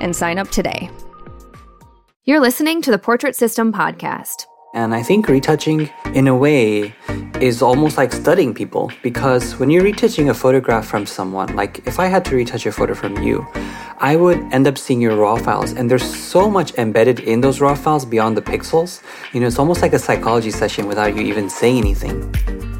and sign up today. You're listening to the Portrait System podcast. And I think retouching, in a way, is almost like studying people because when you're retouching a photograph from someone, like if I had to retouch a photo from you, I would end up seeing your raw files, and there's so much embedded in those raw files beyond the pixels. You know, it's almost like a psychology session without you even saying anything.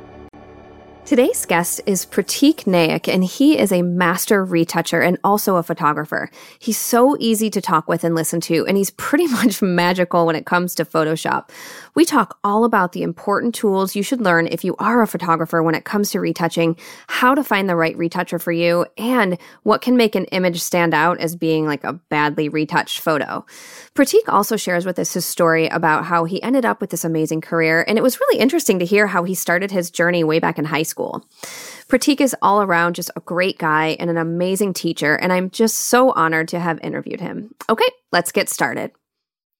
Today's guest is Pratik Naik, and he is a master retoucher and also a photographer. He's so easy to talk with and listen to, and he's pretty much magical when it comes to Photoshop. We talk all about the important tools you should learn if you are a photographer when it comes to retouching, how to find the right retoucher for you, and what can make an image stand out as being like a badly retouched photo. Pratik also shares with us his story about how he ended up with this amazing career, and it was really interesting to hear how he started his journey way back in high school. Pratik is all around just a great guy and an amazing teacher, and I'm just so honored to have interviewed him. Okay, let's get started.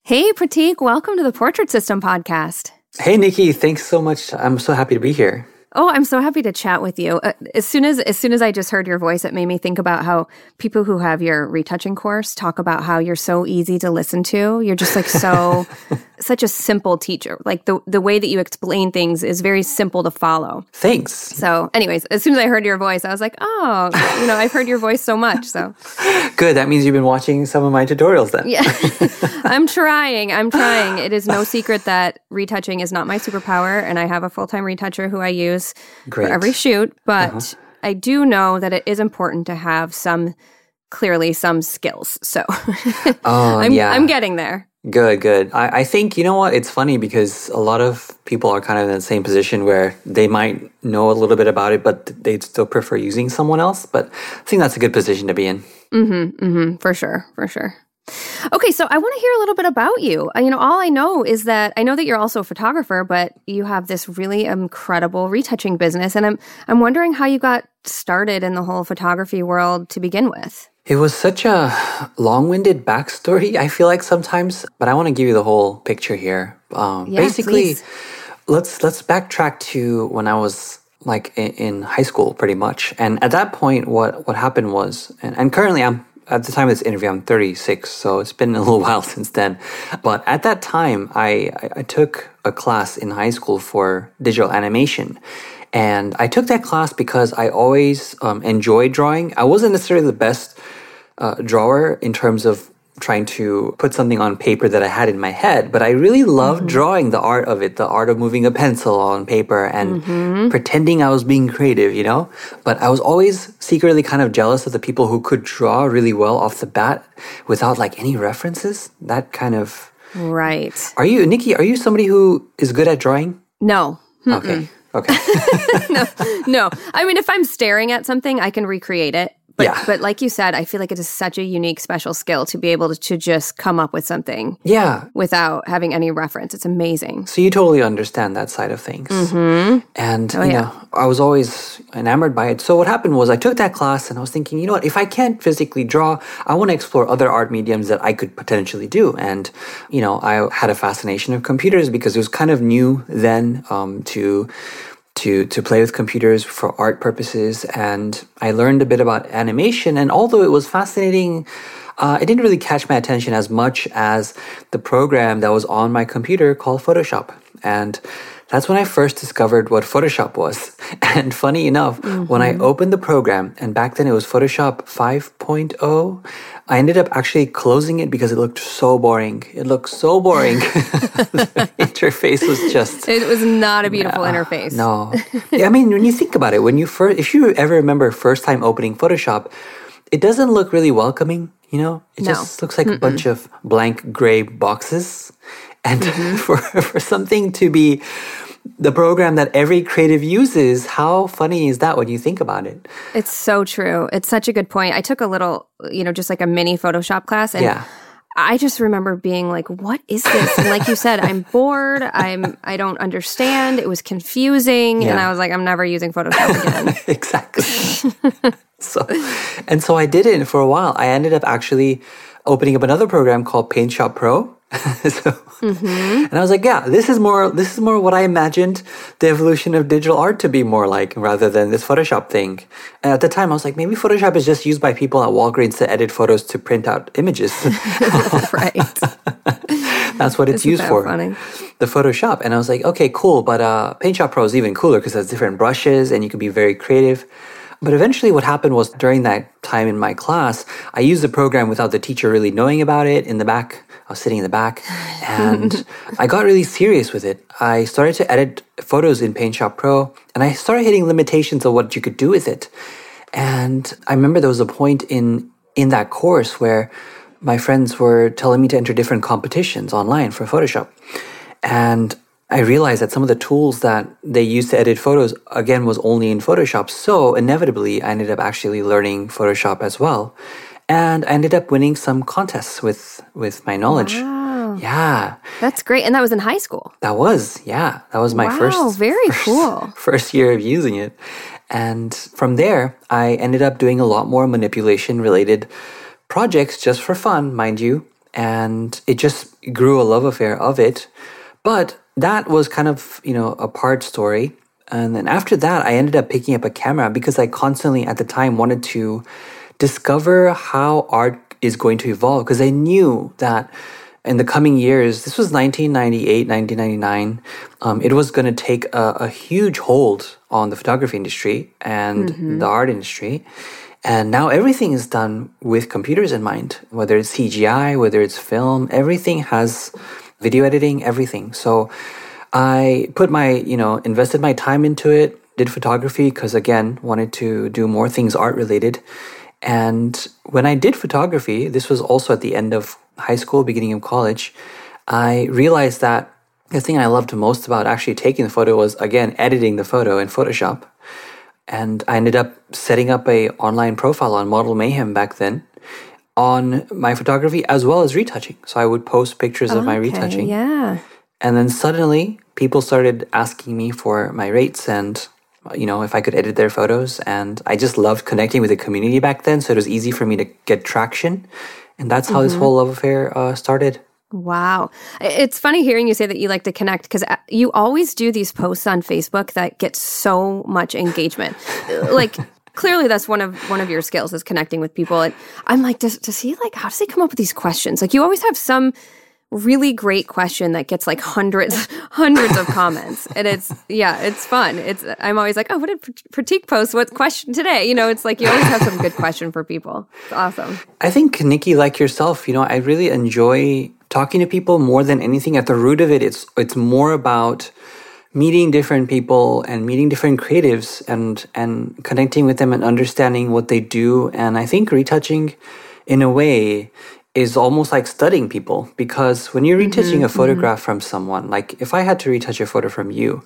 Hey, Pratik, welcome to the Portrait System podcast. Hey, Nikki, thanks so much. I'm so happy to be here. Oh, I'm so happy to chat with you. Uh, as soon as as soon as I just heard your voice, it made me think about how people who have your retouching course talk about how you're so easy to listen to. You're just like so such a simple teacher. Like the the way that you explain things is very simple to follow. Thanks. So, anyways, as soon as I heard your voice, I was like, "Oh, you know, I've heard your voice so much." So Good. That means you've been watching some of my tutorials then. Yeah. I'm trying. I'm trying. It is no secret that retouching is not my superpower and I have a full-time retoucher who I use Great. for every shoot, but uh-huh. I do know that it is important to have some clearly some skills. So oh, I'm, yeah. I'm getting there. Good, good. I, I think, you know what? It's funny because a lot of people are kind of in the same position where they might know a little bit about it, but they'd still prefer using someone else. But I think that's a good position to be in. Mm-hmm, mm-hmm, for sure, for sure. Okay, so I want to hear a little bit about you. Uh, you know, all I know is that I know that you're also a photographer, but you have this really incredible retouching business, and I'm I'm wondering how you got started in the whole photography world to begin with. It was such a long-winded backstory. I feel like sometimes, but I want to give you the whole picture here. Um, yeah, basically, please. let's let's backtrack to when I was like in, in, high school, pretty much. And at that point, what what happened was, and, and currently I'm at the time of this interview, I'm 36, so it's been a little while since then. But at that time, I, I, took a class in high school for digital animation. And I took that class because I always um, enjoyed drawing. I wasn't necessarily the best uh, drawer in terms of trying to put something on paper that I had in my head, but I really loved mm-hmm. drawing the art of it, the art of moving a pencil on paper and mm-hmm. pretending I was being creative, you know? But I was always secretly kind of jealous of the people who could draw really well off the bat without like any references. That kind of. Right. Are you, Nikki, are you somebody who is good at drawing? No. Mm-mm. Okay. Okay. no, no. I mean, if I'm staring at something, I can recreate it. But, Yeah. but like you said, I feel like it is such a unique, special skill to be able to, to just come up with something Yeah. without having any reference. It's amazing. So you totally understand that side of things. Mm-hmm. And, you Oh, yeah. know, I was always enamored by it. So what happened was I took that class and I was thinking, you know what, if I can't physically draw, I want to explore other art mediums that I could potentially do. And, you know, I had a fascination of computers because it was kind of new then um, to to to play with computers for art purposes and I learned a bit about animation and although it was fascinating uh, it didn't really catch my attention as much as the program that was on my computer called Photoshop. And that's when I first discovered what Photoshop was. And funny enough, when I mm-hmm. opened the program, and back then it was Photoshop 5.0, I ended up actually closing it because it looked so boring. It looked so boring. the interface was just It was not a beautiful interface. no. Yeah, I mean, when you think about it, when you first, if you ever remember first time opening Photoshop, it doesn't look really welcoming, you know? It No. just looks like a bunch of blank gray boxes. And mm-hmm. for, for something to be the program that every creative uses, how funny is that when you think about it? It's so true. It's such a good point. I took a little, you know, just like a mini Photoshop class and Yeah. I just remember being like, what is this? And like you said, I'm bored. I'm I don't understand. It was confusing. And I was like, I'm never using Photoshop again. exactly. so, and so I did it for a while. I ended up actually opening up another program called Paint Shop Pro. so, and I was like, yeah, this is more, this is more what I imagined the evolution of digital art to be more like, rather than this Photoshop thing. And at the time, I was like, maybe Photoshop is just used by people at Walgreens to edit photos to print out images. right. That's what it's Isn't used for. funny? The Photoshop. And I was like, okay, cool. But uh, Paint Shop Pro is even cooler because it has different brushes and you can be very creative. But eventually, what happened was during that time in my class, I used the program without the teacher really knowing about it in the back. I was sitting in the back and I got really serious with it. I started to edit photos in Paint Shop Pro and I started hitting limitations of what you could do with it. And I remember there was a point in in that course where my friends were telling me to enter different competitions online for Photoshop. And I realized that some of the tools that they used to edit photos again was only in Photoshop. So inevitably I ended up actually learning Photoshop as well. And I ended up winning some contests with with my knowledge. Yeah. That's great. And that was in high school. That was, yeah. That was my Wow, first very first- cool. First year of using it. And from there, I ended up doing a lot more manipulation related projects just for fun, mind you. And it just grew a love affair of it. But that was kind of, you know, a part story. And then after that, I ended up picking up a camera because I constantly at the time wanted to discover how art is going to evolve because I knew that in the coming years, this was 1998, 1999, um, it was going to take a, a huge hold on the photography industry and the art industry. And now everything is done with computers in mind, whether it's CGI, whether it's film, everything has video editing, everything. So I put my, you know, invested my time into it, did photography because again, wanted to do more things art related. And when I did photography, this was also at the end of high school, beginning of college, I realized that the thing I loved most about actually taking the photo was again editing the photo in Photoshop. And I ended up setting up a online profile on Model Mayhem back then on my photography as well as retouching. So I would post pictures of my retouching. Yeah. And then suddenly people started asking me for my rates and you know if I could edit their photos and I just loved connecting with the community back then so it was easy for me to get traction and that's how this mm-hmm. whole love affair uh, started. Wow. It's funny hearing you say that you like to connect because uh, you always do these posts on Facebook that get so much engagement. Uh, like clearly that's one of one of your skills is connecting with people and I'm like does, does he like how does he come up with these questions? Like you always have some really great question that gets like hundreds hundreds of comments. And it's yeah it's fun. It's i'm always like oh what did pratik post? What question today? You know it's like you always have some good question for people. It's awesome. I think Nikki, like yourself, you know, I really enjoy talking to people more than anything. At the root of it, it's it's more about meeting different people and meeting different creatives and and connecting with them and understanding what they do. And I think retouching, in a way, is almost like studying people because when you're mm-hmm, retouching a mm-hmm. photograph from someone, like if I had to retouch a photo from you,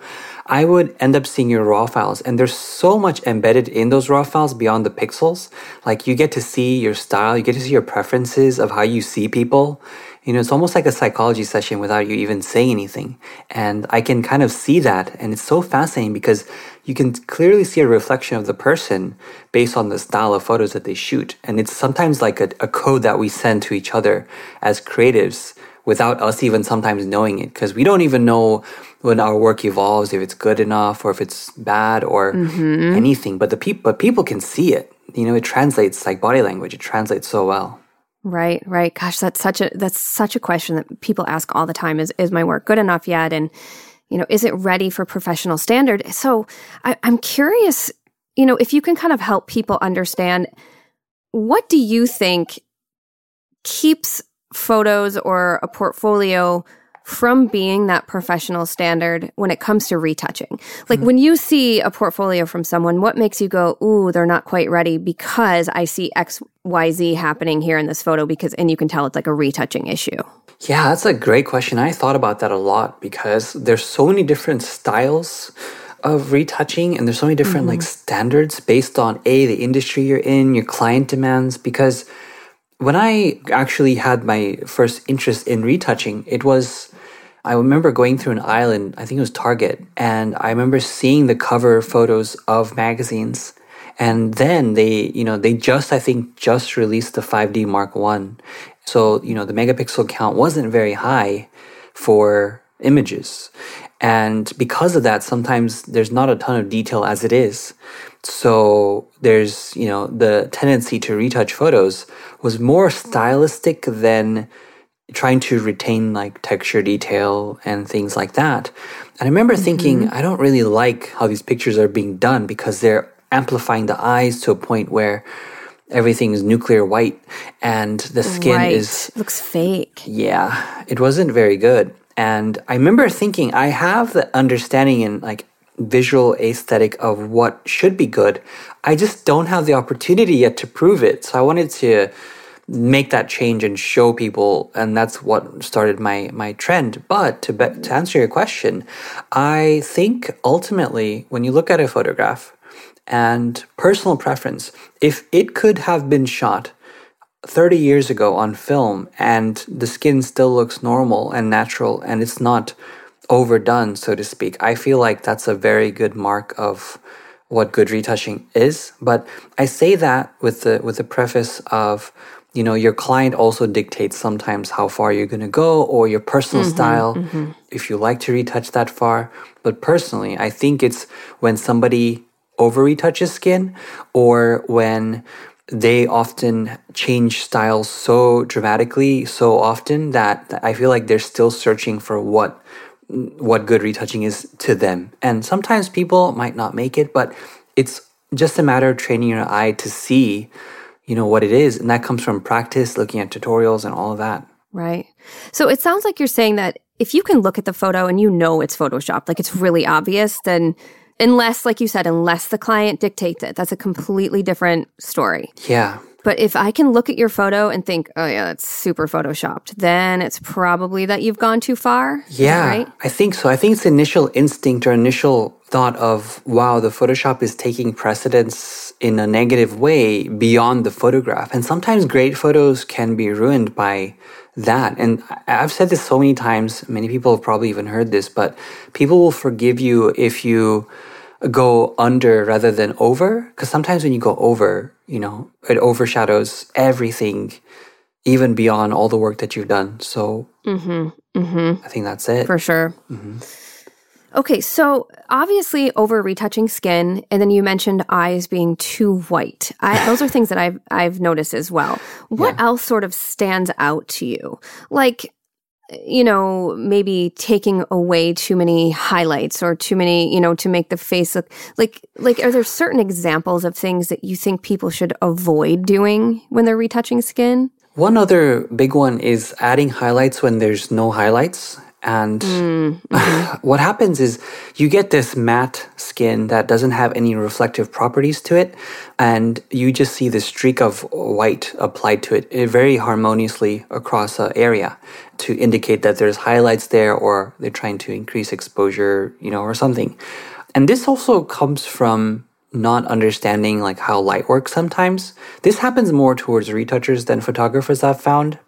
I would end up seeing your raw files. And there's so much embedded in those raw files beyond the pixels. Like you get to see your style, you get to see your preferences of how you see people. You know, it's almost like a psychology session without you even saying anything. And I can kind of see that. And it's so fascinating because you can clearly see a reflection of the person based on the style of photos that they shoot. And it's sometimes like a, a code that we send to each other as creatives without us even sometimes knowing it because we don't even know when our work evolves if it's good enough or if it's bad or mm-hmm. anything but the people but people can see it you know it translates like body language it translates so well Right, right. Gosh, that's such a that's such a question that people ask all the time. Is is my work good enough yet? And you know, is it ready for professional standard? So I, I'm curious, you know, if you can kind of help people understand what do you think keeps photos or a portfolio from being that professional standard when it comes to retouching. Like when you see a portfolio from someone, what makes you go, "Ooh, they're not quite ready because I see XYZ happening here in this photo because and you can tell it's like a retouching issue." Yeah, that's a great question. I thought about that a lot because there's so many different styles of retouching and there's so many different like mm-hmm. standards based on a the industry you're in, your client demands because when I actually had my first interest in retouching, it was I remember going through an island, I think it was Target, and I remember seeing the cover photos of magazines. And then they, you know, they just, I think, just released the 5D Mark One. So, you know, the megapixel count wasn't very high for images. And because of that, sometimes there's not a ton of detail as it is. So there's, you know, the tendency to retouch photos was more stylistic than trying to retain like texture detail and things like that. And I remember mm-hmm. thinking, I don't really like how these pictures are being done because they're amplifying the eyes to a point where everything is nuclear white and the skin right. is looks fake. yeah, it wasn't very good. And I remember thinking, I have the understanding and like visual aesthetic of what should be good. I just don't have the opportunity yet to prove it. So I wanted to make that change and show people, and that's what started my my trend. But to be, to answer your question, I think ultimately when you look at a photograph and personal preference, if it could have been shot 30 years ago on film and the skin still looks normal and natural and it's not overdone, so to speak, I feel like that's a very good mark of what good retouching is. But I say that with the with the preface of you know your client also dictates sometimes how far you're going to go or your personal mm-hmm, style mm-hmm. if you like to retouch that far. But personally i think it's when somebody over retouches skin or when they often change styles so dramatically so often that that i feel like they're still searching for what what good retouching is to them. And sometimes people might not make it but it's just a matter of training your eye to see you know what it is and that comes from practice looking at tutorials and all of that Right. So it sounds like you're saying that if you can look at the photo and you know it's photoshopped, like it's really obvious, then unless, like you said, unless the client dictates it, that's a completely different story. yeah But if I can look at your photo and think, oh yeah, that's super photoshopped, then it's probably that you've gone too far. Yeah, right? I think so. I think it's the initial instinct or initial thought of, wow, the Photoshop is taking precedence in a negative way beyond the photograph. And sometimes great photos can be ruined by that. And I've said this so many times, many people have probably even heard this, but people will forgive you if you go under rather than over. Because sometimes when you go over, you know, it overshadows everything, even beyond all the work that you've done. So mm-hmm, mm-hmm. I think that's it. For sure. Mm-hmm. Okay, so obviously over retouching skin, and then you mentioned eyes being too white. I, those are things that I've I've noticed as well. What else sort of stands out to you? Like, you know, maybe taking away too many highlights or too many, you know, to make the face look like like. Are there certain examples of things that you think people should avoid doing when they're retouching skin? One other big one is adding highlights when there's no highlights. And what happens is you get this matte skin that doesn't have any reflective properties to it, and you just see this streak of white applied to it eh, very harmoniously across an area to indicate that there's highlights there or they're trying to increase exposure, you know, or something. And this also comes from not understanding like how light works sometimes. This happens more towards retouchers than photographers I've found.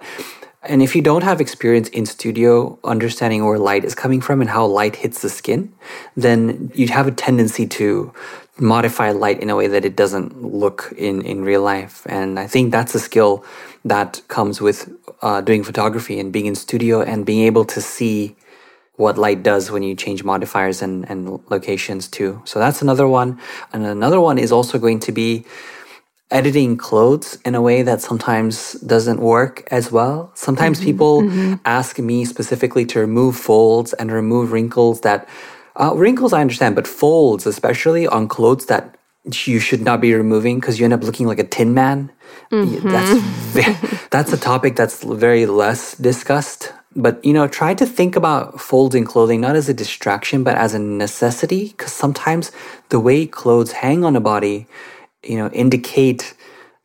And if you don't have experience in studio understanding where light is coming from and how light hits the skin, then you'd have a tendency to modify light in a way that it doesn't look in, in real life. And I think that's a skill that comes with uh, doing photography and being in studio and being able to see what light does when you change modifiers and, and locations too. So that's another one. And another one is also going to be editing clothes in a way that sometimes doesn't work as well. Sometimes mm-hmm, people mm-hmm. ask me specifically to remove folds and remove wrinkles that uh, wrinkles I understand, but folds, especially on clothes that you should not be removing because you end up looking like a tin man. Mm-hmm. That's very, that's a topic that's very less discussed. But you know, try to think about folds in clothing not as a distraction, but as a necessity. Because sometimes the way clothes hang on a body you know, indicate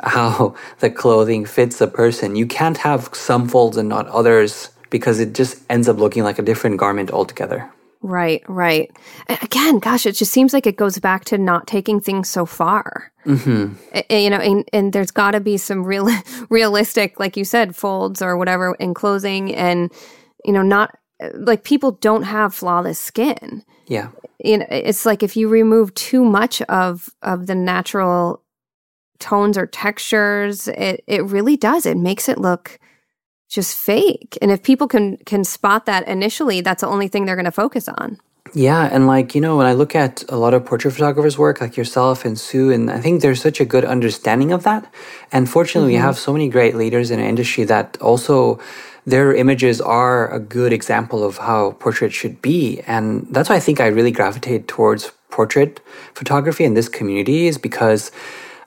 how the clothing fits a person. You can't have some folds and not others because it just ends up looking like a different garment altogether. Right, right. Again, gosh, it just seems like it goes back to not taking things so far. Mm-hmm. You know, and, and there's got to be some real, realistic, like you said, folds or whatever in clothing, and you know, not like people don't have flawless skin. Yeah you know it's like if you remove too much of of the natural tones or textures it it really does. It makes it look just fake. And if people can can spot that initially that's the only thing they're going to focus on. Yeah and like you know when i look at a lot of portrait photographers work like yourself and sue and i think there's such a good understanding of that. And fortunately mm-hmm. we have so many great leaders in our industry that also their images are a good example of how portrait should be. And that's why I think I really gravitate towards portrait photography in this community is because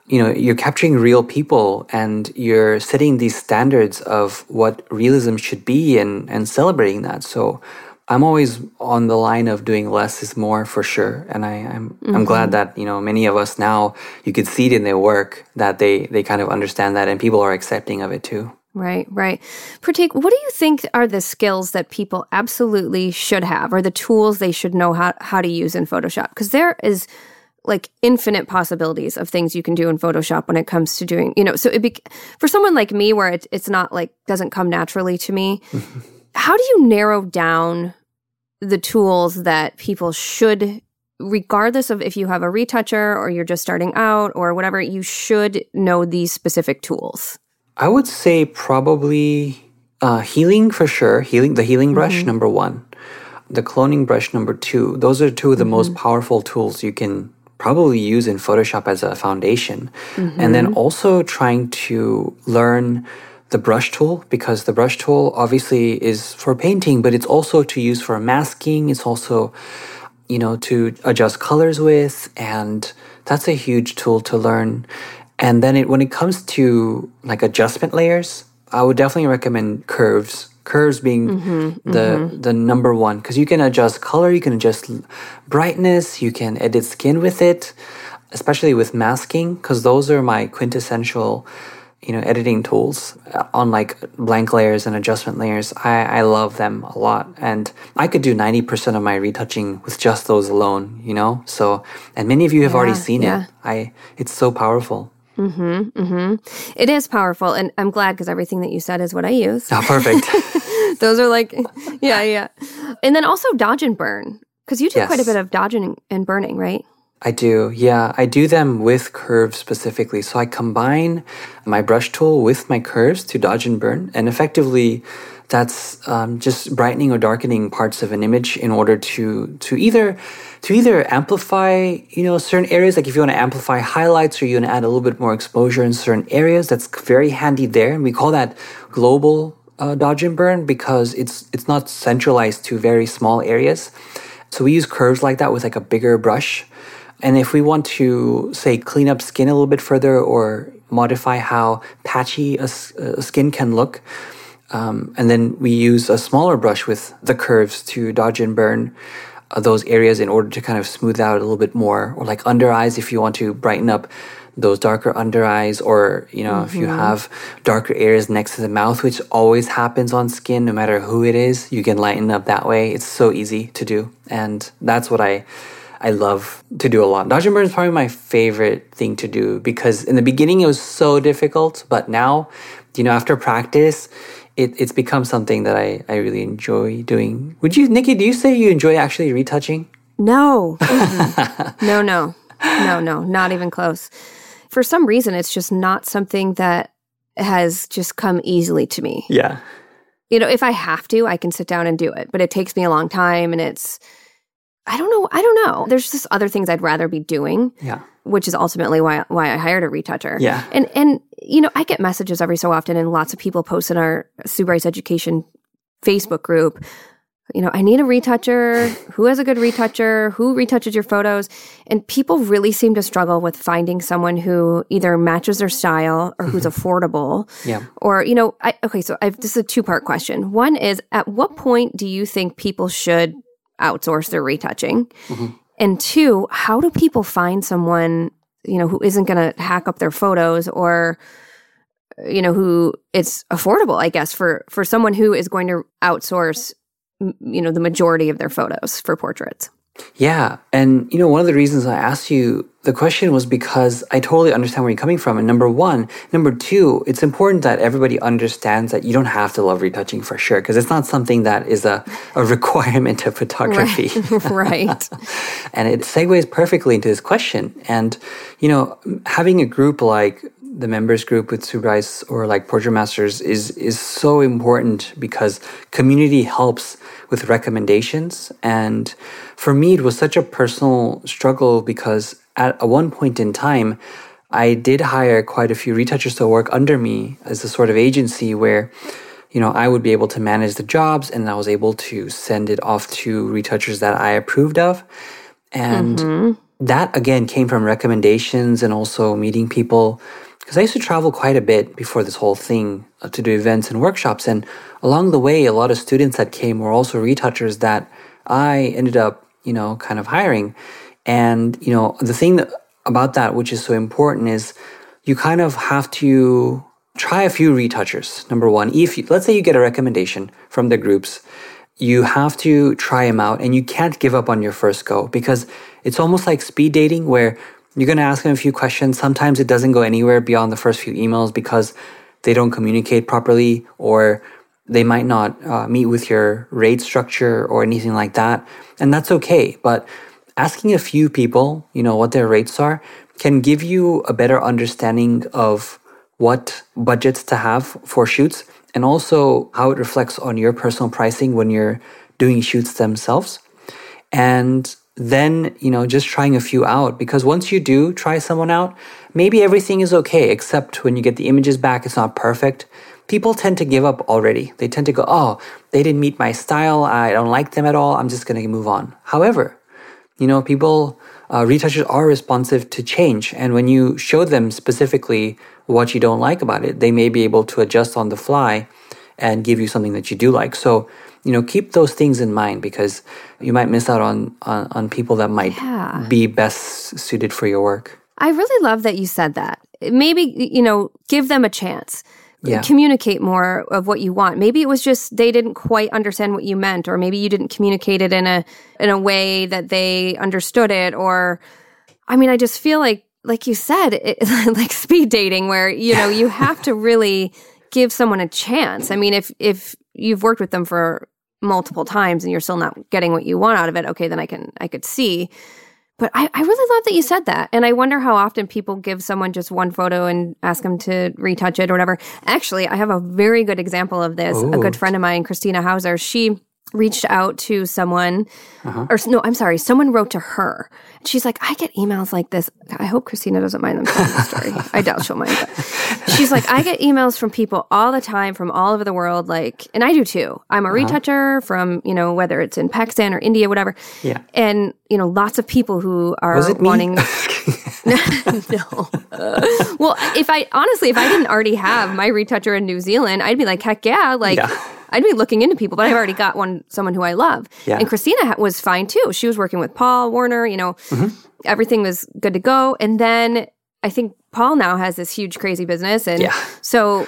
you know you're capturing real people and you're setting these standards of what realism should be and and celebrating that so i'm always on the line of doing less is more for sure and i i'm mm-hmm. i'm glad that you know many of us now you could see it in their work that they they kind of understand that and people are accepting of it too Right, right. Pratik, what do you think are the skills that people absolutely should have or the tools they should know how, how to use in Photoshop? Because there is like infinite possibilities of things you can do in Photoshop when it comes to doing, you know, so it be, for someone like me where it, it's not like doesn't come naturally to me, how do you narrow down the tools that people should regardless of if you have a retoucher or you're just starting out or whatever, you should know these specific tools? I would say probably uh, healing for sure. Healing the healing brush mm-hmm. number one, the cloning brush number two. Those are two of the mm-hmm. most powerful tools you can probably use in Photoshop as a foundation, mm-hmm. and then also trying to learn the brush tool because the brush tool obviously is for painting, but it's also to use for masking. It's also you know to adjust colors with and that's a huge tool to learn and then it, when it comes to like adjustment layers, I would definitely recommend curves. Curves being mm-hmm, the mm-hmm. the number one because you can adjust color, you can adjust brightness, you can edit skin with it, especially with masking because those are my quintessential you know editing tools on like blank layers and adjustment layers I, I love them a lot and i could do 90% of my retouching with just those alone you know so and many of you have yeah, already seen yeah. it i it's so powerful Mm-hmm, mm-hmm. It is powerful, and I'm glad because everything that you said is what I use. Oh, perfect. Those are like, yeah, yeah. And then also dodge and burn because you do yes. quite a bit of dodging and burning, right? I do, yeah. I do them with curves specifically. So I combine my brush tool with my curves to dodge and burn, and effectively that's um, just brightening or darkening parts of an image in order to to either to either amplify you know certain areas like if you want to amplify highlights or you want to add a little bit more exposure in certain areas that's very handy there. And we call that global uh, dodge and burn because it's it's not centralized to very small areas. So we use curves like that with like a bigger brush. And if we want to say clean up skin a little bit further or modify how patchy a, a skin can look Um, and then we use a smaller brush with the curves to dodge and burn uh, those areas in order to kind of smooth out a little bit more. Or like under eyes, if you want to brighten up those darker under eyes, or you know, mm-hmm. if you mm-hmm. have darker areas next to the mouth, which always happens on skin, no matter who it is, you can lighten up that way. It's so easy to do, and that's what I I love to do a lot. Dodge and burn is probably my favorite thing to do because in the beginning it was so difficult, but now, you know, after practice, it, it's become something that I, I really enjoy doing. Would you, Nikki, do you say you enjoy actually retouching? No. no, no. No, no, not even close. For some reason, it's just not something that has just come easily to me. Yeah. You know, if I have to, I can sit down and do it, but it takes me a long time and it's, I don't know. I don't know. There's just other things I'd rather be doing. Yeah. Which is ultimately why why I hired a retoucher. Yeah. And and you know, I get messages every so often and lots of people post in our Sue Bryce Education Facebook group. You know, I need a retoucher. Who has a good retoucher? Who retouches your photos? And people really seem to struggle with finding someone who either matches their style or who's affordable. Yeah. Or, you know, I, okay, so I've, this is a two part question. One is at what point do you think people should outsource their retouching? Mm-hmm. And two, how do people find someone, you know, who isn't going to hack up their photos or you know, who it's affordable, I guess, for for someone who is going to outsource you know, the majority of their photos for portraits. Yeah. And, you know, one of the reasons I asked you the question was because I totally understand where you're coming from. And number one. Number two, it's important that everybody understands that you don't have to love retouching for sure, because it's not something that is a, a requirement of photography. Right. right. and it segues perfectly into this question. And, you know, having a group like the members group with Sue Bryce or like Portrait Masters is is so important because community helps with recommendations. And for me, it was such a personal struggle because at one point in time, I did hire quite a few retouchers to work under me as a sort of agency where, you know, I would be able to manage the jobs and I was able to send it off to retouchers that I approved of. And mm-hmm. that again came from recommendations and also meeting people because I used to travel quite a bit before this whole thing uh, to do events and workshops. And along the way, a lot of students that came were also retouchers that I ended up, you know, kind of hiring. And, you know, the thing that, about that, which is so important, is you kind of have to try a few retouchers. Number one, if you, let's say you get a recommendation from the groups, you have to try them out and you can't give up on your first go because it's almost like speed dating where you're going to ask them a few questions. Sometimes it doesn't go anywhere beyond the first few emails because they don't communicate properly or they might not uh, meet with your rate structure or anything like that. And that's okay. But asking a few people, you know, what their rates are can give you a better understanding of what budgets to have for shoots and also how it reflects on your personal pricing when you're doing shoots themselves. And then, you know, just trying a few out because once you do try someone out, maybe everything is okay, except when you get the images back, it's not perfect. People tend to give up already. They tend to go, oh, they didn't meet my style. I don't like them at all. I'm just going to move on. However, you know, people, uh, retouchers are responsive to change. And when you show them specifically what you don't like about it, they may be able to adjust on the fly and give you something that you do like. So, you know, keep those things in mind because you might miss out on on, on people that might yeah. be best suited for your work. I really love that you said that. Maybe you know, give them a chance. Yeah. Communicate more of what you want. Maybe it was just they didn't quite understand what you meant, or maybe you didn't communicate it in a in a way that they understood it. Or, I mean, I just feel like, like you said, it, like speed dating, where you know you have to really give someone a chance. I mean, if if you've worked with them for multiple times and you're still not getting what you want out of it, okay, then I can I could see. But I, I really love that you said that. And I wonder how often people give someone just one photo and ask them to retouch it or whatever. Actually, I have a very good example of this. Ooh. A good friend of mine, Christina Hauser, she reached out to someone uh-huh. or no i'm sorry someone wrote to her she's like i get emails like this i hope christina doesn't mind them telling the story i doubt she'll mind but she's like i get emails from people all the time from all over the world like and i do too i'm a uh-huh. retoucher from you know whether it's in pakistan or india whatever yeah and you know lots of people who are wanting no. well, if I honestly, if I didn't already have my retoucher in New Zealand, I'd be like, heck yeah, like. Yeah. I'd be looking into people, but I've already got one, someone who I love. Yeah. And Christina was fine too. She was working with Paul Warner, you know, Mm-hmm. everything was good to go. And then I think Paul now has this huge, crazy business. And Yeah. Mm-hmm. so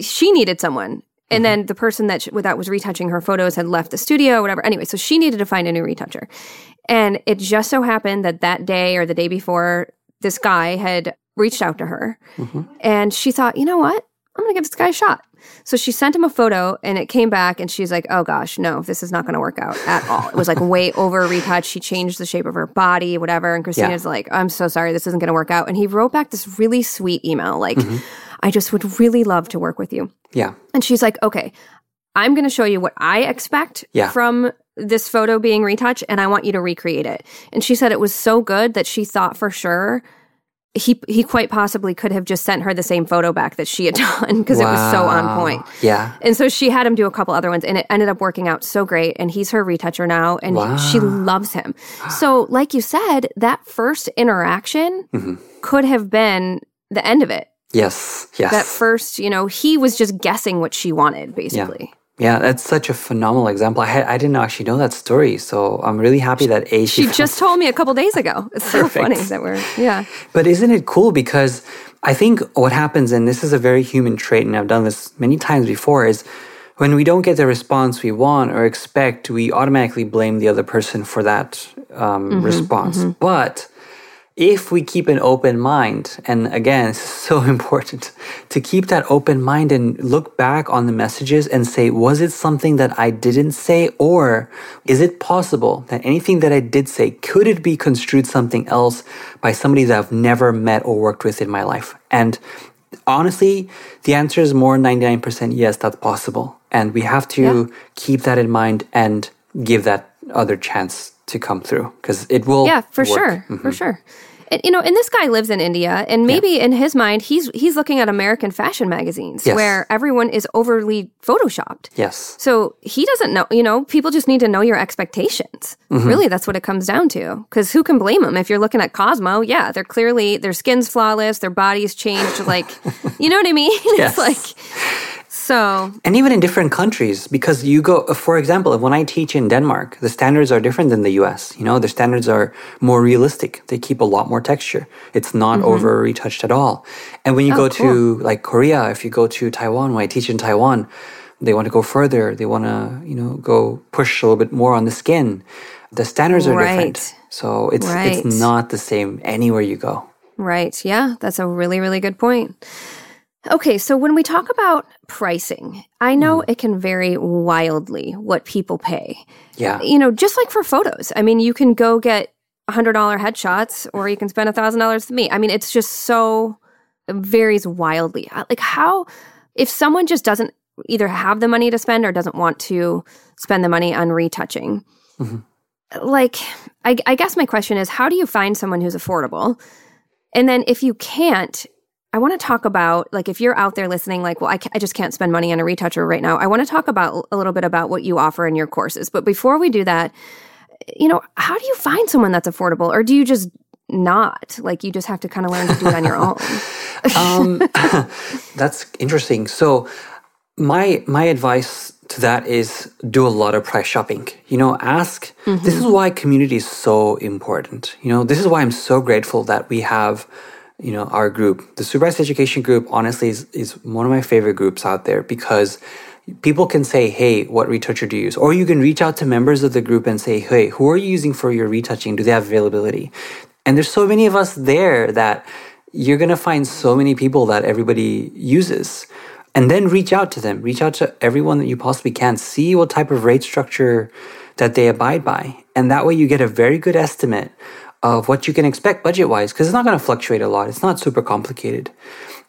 she needed someone. And then the person that, sh- that was retouching her photos had left the studio, whatever. Anyway, so she needed to find a new retoucher. And it just so happened that that day or the day before, this guy had reached out to her. Mm-hmm. And she thought, you know what? I'm going to give this guy a shot. So she sent him a photo and it came back and she's like, oh gosh, no, this is not going to work out at all. It was like way over retouched. She changed the shape of her body, whatever. And Christina's like, I'm so sorry, this isn't going to work out. And he wrote back this really sweet email like, mm-hmm. I just would really love to work with you. Yeah. And she's like, okay, I'm going to show you what I expect Yeah. from this photo being retouched, and I want you to recreate it. And she said it was so good that she thought for sure he he quite possibly could have just sent her the same photo back that she had done because it was so on point. Yeah. And so she had him do a couple other ones, and it ended up working out so great. And he's her retoucher now, and Wow. she loves him. So, like you said, that first interaction Mm-hmm. could have been the end of it. Yes. Yes. That first, you know, he was just guessing what she wanted, basically. Yeah, that's such a phenomenal example. I had, I didn't actually know that story, so I'm really happy that A She found- just told me a couple days ago. It's so funny that we're yeah. But isn't it cool? Because I think what happens, and this is a very human trait, and I've done this many times before, is when we don't get the response we want or expect, we automatically blame the other person for that um, response. But if we keep an open mind, and again, it's so important to keep that open mind and look back on the messages and say, was it something that I didn't say? Or is it possible that anything that I did say, could it be construed something else by somebody that I've never met or worked with in my life? And honestly, the answer is more 99% yes, that's possible. And we have to keep that in mind and give that other chance to come through because it will. Yeah, for work. sure. Mm-hmm. For sure. And, you know, and this guy lives in India, and maybe in his mind, he's he's looking at American fashion magazines Yes. where everyone is overly photoshopped. Yes. So he doesn't know, you know, people just need to know your expectations. Mm-hmm. Really, that's what it comes down to. Because who can blame them? If you're looking at Cosmo, yeah, they're clearly, their skin's flawless, their bodies changed. Like, you know what I mean? Yes. It's like, so, And even in different countries, because you go, for example, when I teach in Denmark, the standards are different than the US. You know, the standards are more realistic. They keep a lot more texture. It's not mm-hmm. over retouched at all. And when you oh, go to like Korea, if you go to Taiwan, when I teach in Taiwan, they want to go further. They want to, you know, go push a little bit more on the skin. The standards are different. So it's Right. it's not the same anywhere you go. Right. Yeah, that's a really, really good point. Okay, so when we talk about pricing, I know Mm-hmm. it can vary wildly what people pay. Yeah. You know, just like for photos. I mean, you can go get $100 headshots or you can spend $1,000 with me. I mean, it's just so it varies wildly. Uh, Like how if someone just doesn't either have the money to spend or doesn't want to spend the money on retouching. Like I, I guess my question is how do you find someone who's affordable? And then if you can't, I want to talk about like if you're out there listening, like, well, I, I just can't spend money on a retoucher right now. I want to talk about a little bit about what you offer in your courses. But before we do that, you know, how do you find someone that's affordable, or do you just not? Like, you just have to kind of learn to do it on your own. um, that's interesting. So my my advice to that is do a lot of price shopping. You know, ask. This is why community is so important. You know, this is why I'm so grateful that we have. You know, our group, the Sue Bryce Education Group, honestly is, is one of my favorite groups out there because people can say, hey, what retoucher do you use? Or you can reach out to members of the group and say, hey, who are you using for your retouching? Do they have availability? And there's so many of us there that you're going to find so many people that everybody uses. And then reach out to them, reach out to everyone that you possibly can, see what type of rate structure that they abide by. And that way you get a very good estimate of what you can expect budget wise, because it's not going to fluctuate a lot. It's not super complicated,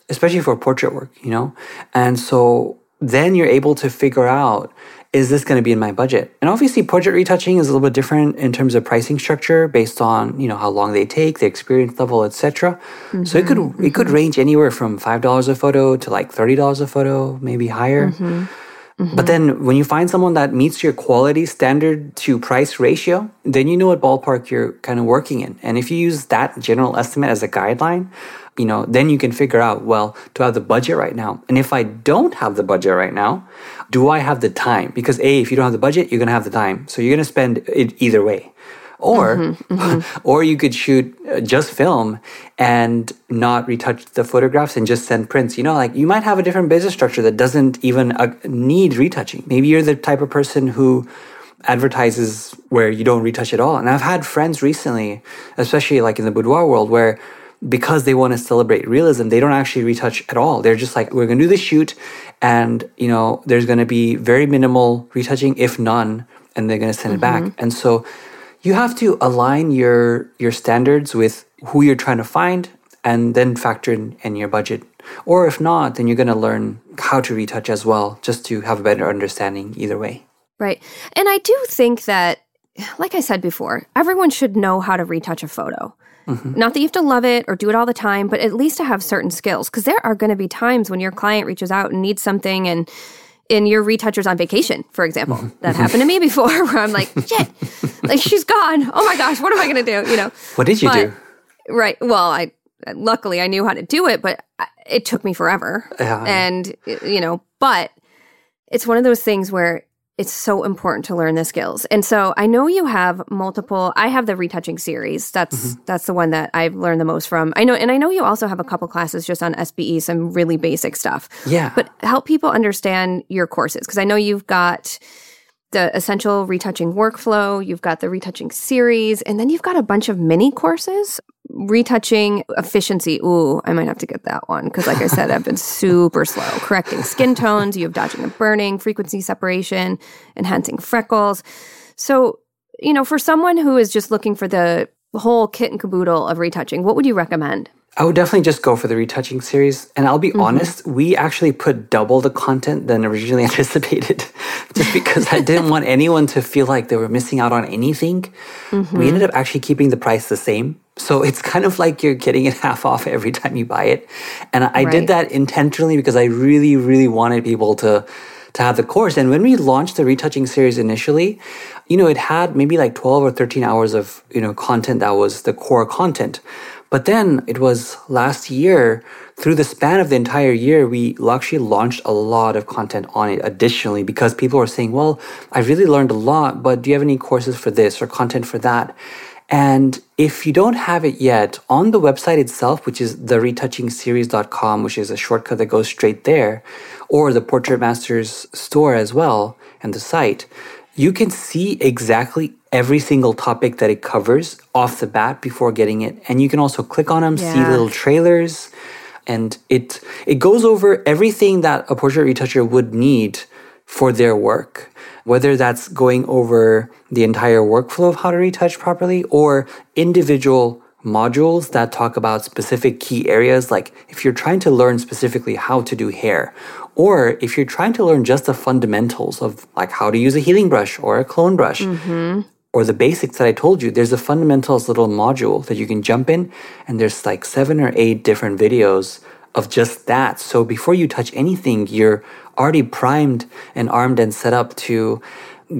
especially for portrait work, you know? And so then you're able to figure out is this going to be in my budget? And obviously, portrait retouching is a little bit different in terms of pricing structure based on you know how long they take, the experience level, etc. So it could mm-hmm, it could mm-hmm. range anywhere from five dollars a photo to like thirty dollars a photo, maybe higher. Mm-hmm. But mm-hmm. then when you find someone that meets your quality standard to price ratio, then you know what ballpark you're kind of working in. And if you use that general estimate as a guideline, you know, then you can figure out, well, do I have the budget right now? And if I don't have the budget right now, do I have the time? Because A, if you don't have the budget, you're going to have the time. So you're going to spend it either way. Or, mm-hmm, mm-hmm. or you could shoot uh, just film and not retouch the photographs and just send prints. You know, like you might have a different business structure that doesn't even uh, need retouching. Maybe you're the type of person who advertises where you don't retouch at all. And I've had friends recently, especially like in the boudoir world, where because they want to celebrate realism, they don't actually retouch at all. They're just like, we're going to do the shoot, and you know, there's going to be very minimal retouching, if none, and they're going to send mm-hmm. it back. Mm-hmm. And so, you have to align your your standards with who you're trying to find, and then factor in, in your budget. Or if not, then you're going to learn how to retouch as well, just to have a better understanding either way. Right, and I do think that, like I said before, everyone should know how to retouch a photo. Mm-hmm. Not that you have to love it or do it all the time, but at least to have certain skills. Because there are going to be times when your client reaches out and needs something and in your retouchers on vacation, for example. That happened to me before where I'm like, shit, like she's gone. Oh my gosh, what am I going to do? You know, what did you but, do? Right. Well, I, luckily I knew how to do it, but it took me forever. Yeah. And, you know, but it's one of those things where it's so important to learn the skills. And so I know you have multiple I have the retouching series. That's mm-hmm. that's the one that I've learned the most from. I know and I know you also have a couple classes just on SBE some really basic stuff. Yeah. But help people understand your courses because I know you've got the essential retouching workflow, you've got the retouching series, and then you've got a bunch of mini courses. Retouching efficiency. Ooh, I might have to get that one because, like I said, I've been super slow. Correcting skin tones, you have dodging and burning, frequency separation, enhancing freckles. So, you know, for someone who is just looking for the whole kit and caboodle of retouching, what would you recommend? I would definitely just go for the retouching series. And I'll be mm-hmm. honest, we actually put double the content than originally anticipated just because I didn't want anyone to feel like they were missing out on anything. Mm-hmm. We ended up actually keeping the price the same. So it's kind of like you're getting it half off every time you buy it. And I right. did that intentionally because I really, really wanted people to to have the course. And when we launched the retouching series initially, you know, it had maybe like 12 or 13 hours of, you know, content that was the core content. But then it was last year, through the span of the entire year, we actually launched a lot of content on it additionally because people were saying, well, I really learned a lot, but do you have any courses for this or content for that? And if you don't have it yet, on the website itself, which is theretouchingseries.com, which is a shortcut that goes straight there, or the Portrait Masters store as well, and the site, you can see exactly every single topic that it covers off the bat before getting it. And you can also click on them, yeah. see little trailers, and it it goes over everything that a portrait retoucher would need for their work. Whether that's going over the entire workflow of how to retouch properly or individual modules that talk about specific key areas like if you're trying to learn specifically how to do hair or if you're trying to learn just the fundamentals of like how to use a healing brush or a clone brush mm-hmm. Or the basics that I told you, there's a fundamentals little module that you can jump in and there's like seven or eight different videos of just that. So before you touch anything, you're already primed and armed and set up to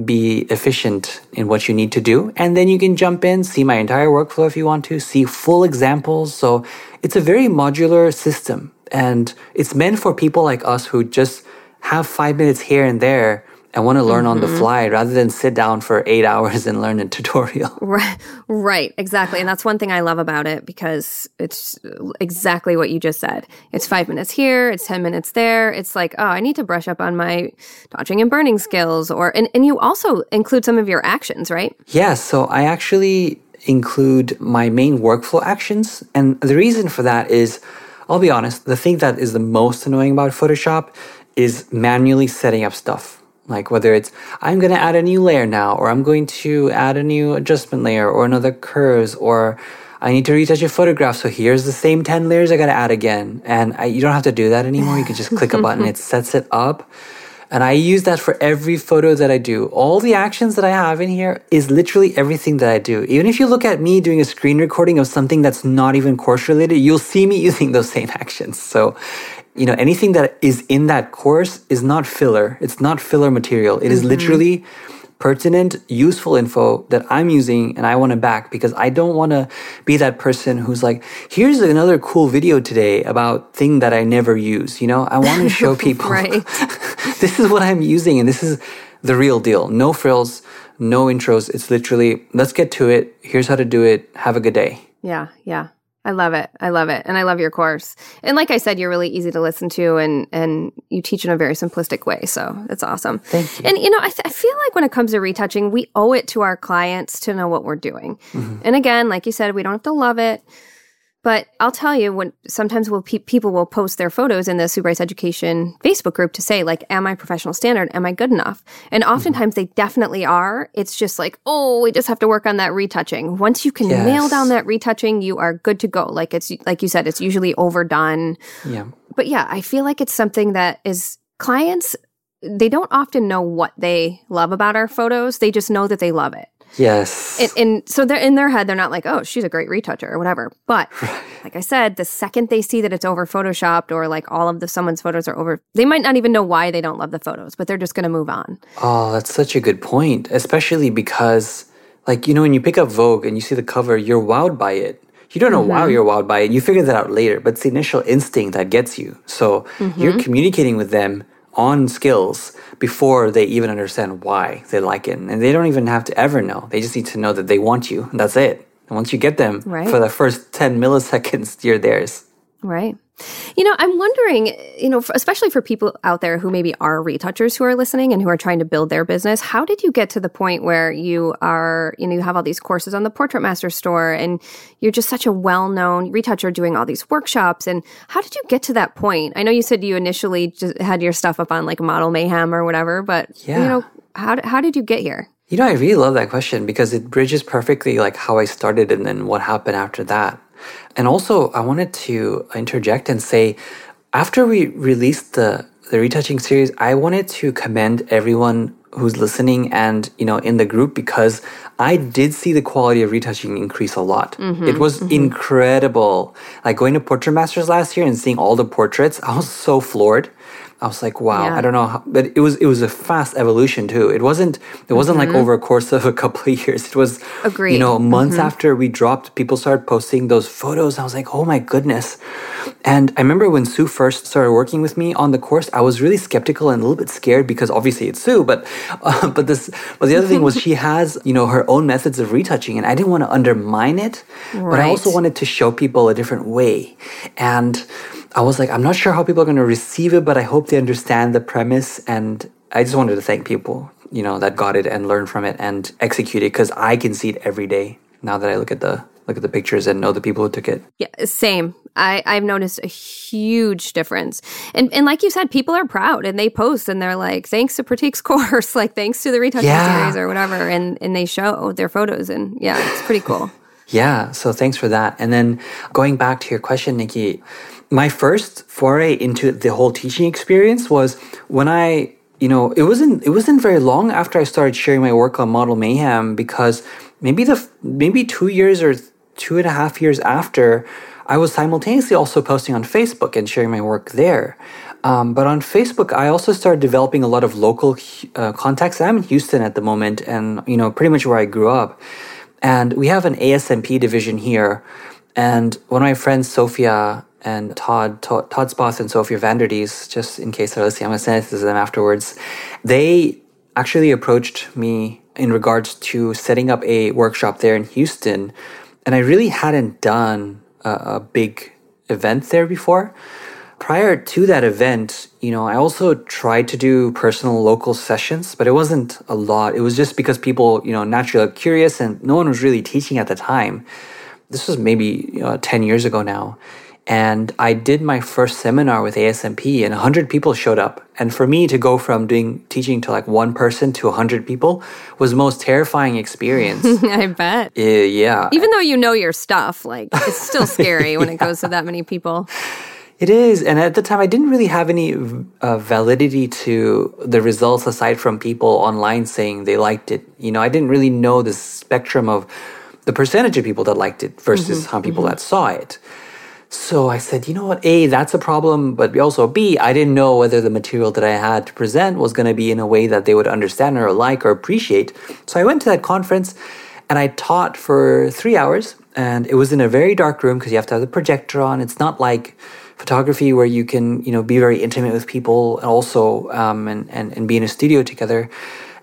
be efficient in what you need to do. And then you can jump in, see my entire workflow if you want to, see full examples. So it's a very modular system. And it's meant for people like us who just have five minutes here and there and want to learn mm-hmm. on the mm-hmm. fly rather than sit down for eight hours and learn a tutorial. Right, right, exactly. And that's one thing I love about it because it's exactly what you just said. It's five minutes here, it's 10 minutes there. It's like, oh, I need to brush up on my dodging and burning skills. Or, and, and you also include some of your actions, right? Yes. Yeah, so I actually include my main workflow actions. And the reason for that is, I'll be honest, the thing that is the most annoying about Photoshop is manually setting up stuff. Like whether it's I'm going to add a new layer now, or I'm going to add a new adjustment layer, or another curves, or I need to retouch a photograph. So here's the same 10 layers I got to add again. And I, you don't have to do that anymore. You can just click a button, it sets it up. And I use that for every photo that I do. All the actions that I have in here is literally everything that I do. Even if you look at me doing a screen recording of something that's not even course related, you'll see me using those same actions. So you know, anything that is in that course is not filler. It's not filler material. It is mm-hmm. literally pertinent, useful info that I'm using and I want to back because I don't want to be that person who's like, here's another cool video today about thing that I never use. You know, I want to show people Right. this is what I'm using and this is the real deal. No frills, no intros. It's literally, let's get to it. Here's how to do it. Have a good day. Yeah, yeah. I love it. I love it. And I love your course. And like I said, you're really easy to listen to and and you teach in a very simplistic way. So that's awesome. Thank you. And you know, I, th- I feel like when it comes to retouching, we owe it to our clients to know what we're doing. Mm-hmm. And again, like you said, we don't have to love it. But I'll tell you, when sometimes we'll, pe- people will post their photos in the Sue Bryce Education Facebook group to say, like, "Am I professional standard? Am I good enough?" And Mm-hmm. oftentimes they definitely are. It's just like, oh, we just have to work on that retouching. Once you can nail down that retouching, you are good to go. Like it's like you said, it's usually overdone. Yeah. But yeah, I feel like it's something that is clients. They don't often know what they love about our photos. They just know that they love it. Yes. And, and so they're in their head, they're not like, oh, she's a great retoucher or whatever. But like I said, the second they see that it's over photoshopped or like all of the someone's photos are over, they might not even know why they don't love the photos, but they're just going to move on. Oh, that's such a good point, especially because, like, you know, when you pick up Vogue and you see the cover, you're wowed by it. You don't know why mm-hmm. you're wowed by it. You figure that out later, but it's the initial instinct that gets you. So you're mm-hmm. communicating with them on skills before they even understand why they like it. And they don't even have to ever know. They just need to know that they want you. And that's it. And once you get them Right. for the first 10 milliseconds, you're theirs. Right. You know, I'm wondering, you know, especially for people out there who maybe are retouchers who are listening and who are trying to build their business, how did you get to the point where you are, you know, you have all these courses on the Portrait Master store and you're just such a well known retoucher doing all these workshops? And how did you get to that point? I know you said you initially just had your stuff up on like Model Mayhem or whatever, but, Yeah. you know, how, how did you get here? You know, I really love that question because it bridges perfectly like how I started and then what happened after that. And also, I wanted to interject and say, after we released the the retouching series, I wanted to commend everyone who's listening and you know in the group because I did see the quality of retouching increase a lot. Mm-hmm, it was mm-hmm. incredible. Like going to Portrait Masters last year and seeing all the portraits, I was so floored. I was like, wow, Yeah. I don't know, how, but it was it was a fast evolution too. It wasn't it wasn't like over a course of a couple of years. It was Agreed. You know, months after we dropped, people started posting those photos. I was like, oh my goodness. And I remember when Sue first started working with me on the course, I was really skeptical and a little bit scared because obviously it's Sue, but uh, but this but the other thing was she has you know her own methods of retouching, and I didn't want to undermine it, but I also wanted to show people a different way, and. I was like, I'm not sure how people are going to receive it, but I hope they understand the premise. And I just wanted to thank people, you know, that got it and learned from it and execute it because I can see it every day now that I look at the look at the pictures and know the people who took it. Yeah, same. I, I've noticed a huge difference. And and like you said, people are proud and they post and they're like, thanks to Pratik's course, like thanks to the retouching Yeah. series or whatever. And and they show their photos and yeah, it's pretty cool. Yeah, so thanks for that. And then going back to your question, Nikki, my first foray into the whole teaching experience was when I, you know, it wasn't it wasn't very long after I started sharing my work on Model Mayhem because maybe the maybe two years or two and a half years after, I was simultaneously also posting on Facebook and sharing my work there. Um, but on Facebook, I also started developing a lot of local uh, contacts. I'm in Houston at the moment, and you know, pretty much where I grew up. And we have an ASMP division here. And one of my friends, Sophia and Todd, Todd, Todd Spoth and Sophia Vanderdees, just in case they're listening, I'm going to send it to them afterwards. They actually approached me in regards to setting up a workshop there in Houston. And I really hadn't done a, a big event there before. Prior to that event, you know, I also tried to do personal local sessions, but it wasn't a lot. It was just because people, you know, naturally are curious and no one was really teaching at the time. This was maybe you know, 10 years ago now. And I did my first seminar with ASMP and 100 people showed up. And for me to go from doing teaching to like one person to 100 people was the most terrifying experience. I bet. Uh, yeah. Even though you know your stuff, like it's still scary when it goes to that many people. It is. And at the time, I didn't really have any uh, validity to the results aside from people online saying they liked it. You know, I didn't really know the spectrum of the percentage of people that liked it versus how people that saw it. So I said, you know what, A, that's a problem, but also B, I didn't know whether the material that I had to present was going to be in a way that they would understand or like or appreciate. So I went to that conference and I taught for three hours, and it was in a very dark room because you have to have the projector on. It's not like photography where you can, you know, be very intimate with people and also um, and, and, and be in a studio together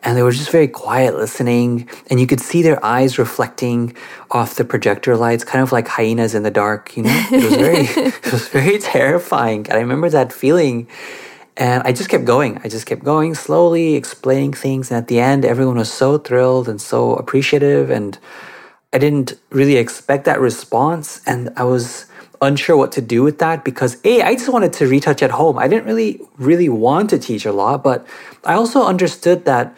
and they were just very quiet listening and you could see their eyes reflecting off the projector lights kind of like hyenas in the dark you know? It was very it was very terrifying and i remember that feeling and i just kept going i just kept going slowly explaining things and at the end everyone was so thrilled and so appreciative and i didn't really expect that response and i was unsure what to do with that because a i just wanted to retouch at home. I didn't really really want to teach a lot but i also understood that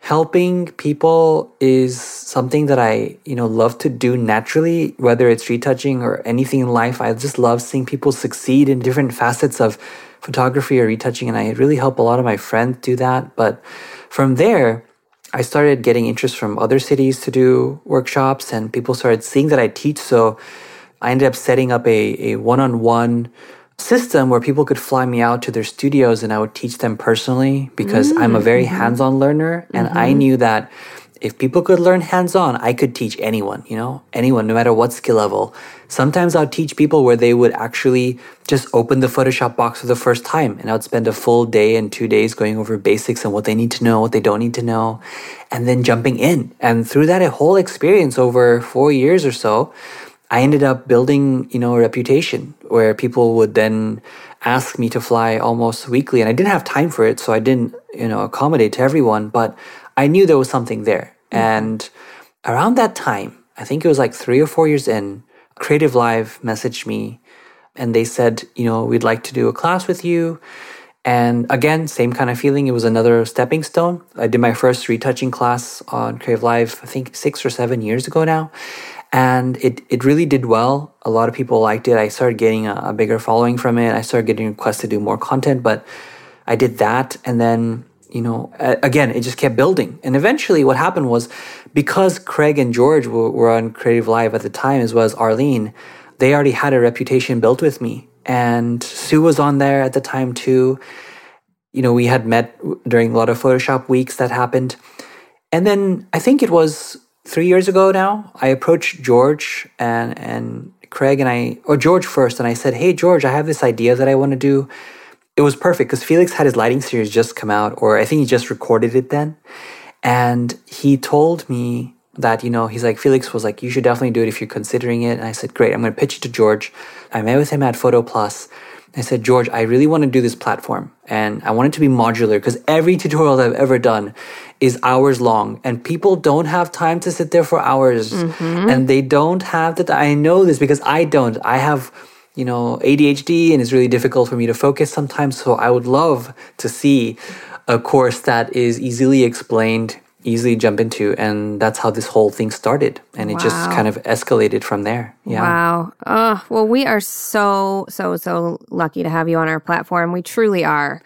helping people is something that I, you know, love to do naturally, whether it's retouching or anything in life. I just love seeing people succeed in different facets of photography or retouching. And I really help a lot of my friends do that. But from there, I started getting interest from other cities to do workshops and people started seeing that I teach. So I ended up setting up a, a one-on-one system where people could fly me out to their studios and I would teach them personally because mm, I'm a very mm-hmm. hands on learner. And mm-hmm. I knew that if people could learn hands on, I could teach anyone, you know, anyone, no matter what skill level. Sometimes I'll teach people where they would actually just open the Photoshop box for the first time and I would spend a full day and two days going over basics and what they need to know, what they don't need to know, and then jumping in. And through that a whole experience over four years or so, I ended up building, you know, a reputation where people would then ask me to fly almost weekly. And I didn't have time for it, so I didn't, you know, accommodate to everyone, but I knew there was something there. Mm-hmm. And around that time, I think it was like three or four years in, Creative Live messaged me and they said, you know, we'd like to do a class with you. And again, same kind of feeling. It was another stepping stone. I did my first retouching class on Creative Live, I think six or seven years ago now and it, it really did well. A lot of people liked it. I started getting a, a, bigger following from it. I started getting requests to do more content, but I did that. And then, you know, again, it just kept building. And eventually what happened was because Craig and George were, were on Creative Live at the time, as well as Arlene, they already had a reputation built with me. And Sue was on there at the time too. You know, we had met during a lot of Photoshop weeks that happened. And then I think it was three years ago now, I approached George and and Craig and I, or George first, and I said, "Hey George, I have this idea that I want to do." It was perfect because Felix had his lighting series just come out, or I think he just recorded it then, and he told me that you know he's like Felix was like, "You should definitely do it if you're considering it." And I said, "Great, I'm going to pitch it to George." I met with him at Photo Plus. I said, George, I really want to do this platform and I want it to be modular because every tutorial that I've ever done is hours long and people don't have time to sit there for hours mm-hmm. and they don't have that. I know this because I don't. I have, you know, ADHD and it's really difficult for me to focus sometimes. So I would love to see a course that is easily explained easily jump into and that's how this whole thing started. And it wow. just kind of escalated from there. Yeah. Wow. Oh well we are so so so lucky to have you on our platform. We truly are.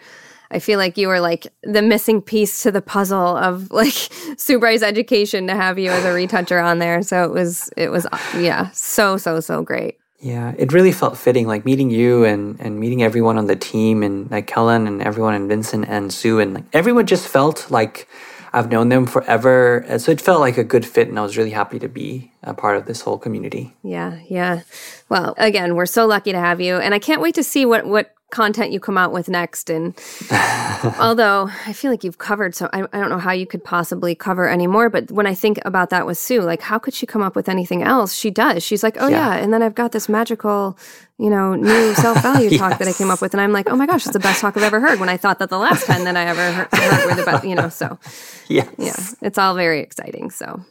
I feel like you are like the missing piece to the puzzle of like Sue Bryce's education to have you as a retoucher on there. So it was, it was, yeah, so, so, so great. Yeah, it really felt fitting, like meeting you and, and meeting everyone on the team and like Kellen and everyone and Vincent and Sue and like everyone just felt like I've known them forever. So it felt like a good fit, and I was really happy to be a part of this whole community. Yeah, yeah. Well, again, we're so lucky to have you, and I can't wait to see what what content you come out with next. And although I feel like you've covered so, I, I don't know how you could possibly cover any more. But when I think about that with Sue, like how could she come up with anything else? She does. She's like, oh yeah, yeah. and then I've got this magical, you know, new self value yes. talk that I came up with, and I'm like, oh my gosh, it's the best talk I've ever heard. When I thought that the last ten that I ever heard, heard were the best, you know. So yes. yeah, it's all very exciting. So.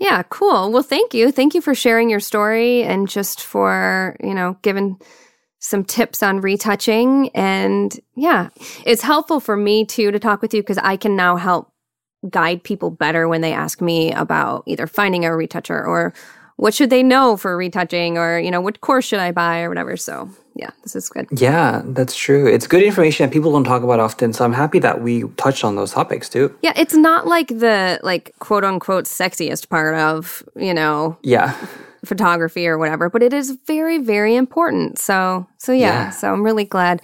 Yeah, cool. Well, thank you. Thank you for sharing your story and just for, you know, giving some tips on retouching. And yeah, it's helpful for me too to talk with you because I can now help guide people better when they ask me about either finding a retoucher or what should they know for retouching or, you know, what course should I buy or whatever. So yeah, this is good. Yeah, that's true. It's good information that people don't talk about often. So I'm happy that we touched on those topics too. Yeah, it's not like the like quote unquote sexiest part of, you know. Yeah photography or whatever, but it is very, very important. So, so yeah, Yeah. so I'm really glad,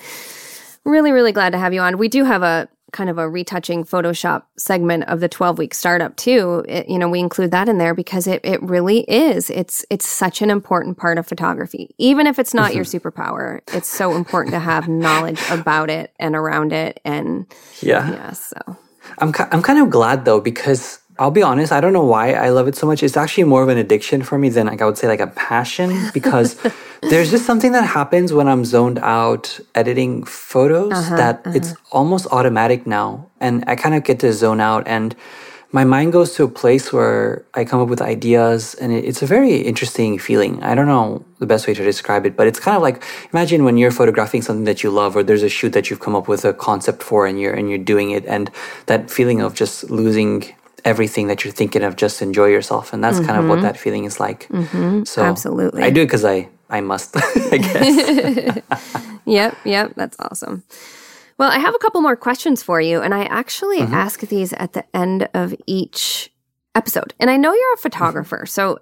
really, really glad to have you on. We do have a kind of a retouching Photoshop segment of the 12 week startup too. It, you know, we include that in there because it, it really is. It's, it's such an important part of photography. Even if it's not your mm-hmm. superpower, it's so important to have knowledge about it and around it. And Yeah. yeah, so I'm I'm kind of glad though because I'll be honest, I don't know why I love it so much. It's actually more of an addiction for me than like I would say like a passion because there's just something that happens when I'm zoned out editing photos uh-huh, that uh-huh. it's almost automatic now and I kind of get to zone out and my mind goes to a place where I come up with ideas and it, it's a very interesting feeling. I don't know the best way to describe it, but it's kind of like imagine when you're photographing something that you love or there's a shoot that you've come up with a concept for and you're and you're doing it and that feeling of just losing everything that you're thinking of just enjoy yourself and that's kind of what mm-hmm. that feeling is like. Mm-hmm. So Absolutely. I do it cuz I I must, I guess. Yep, yep, that's awesome. Well, I have a couple more questions for you, and I actually Mm-hmm. ask these at the end of each episode. And I know you're a photographer, mm-hmm. so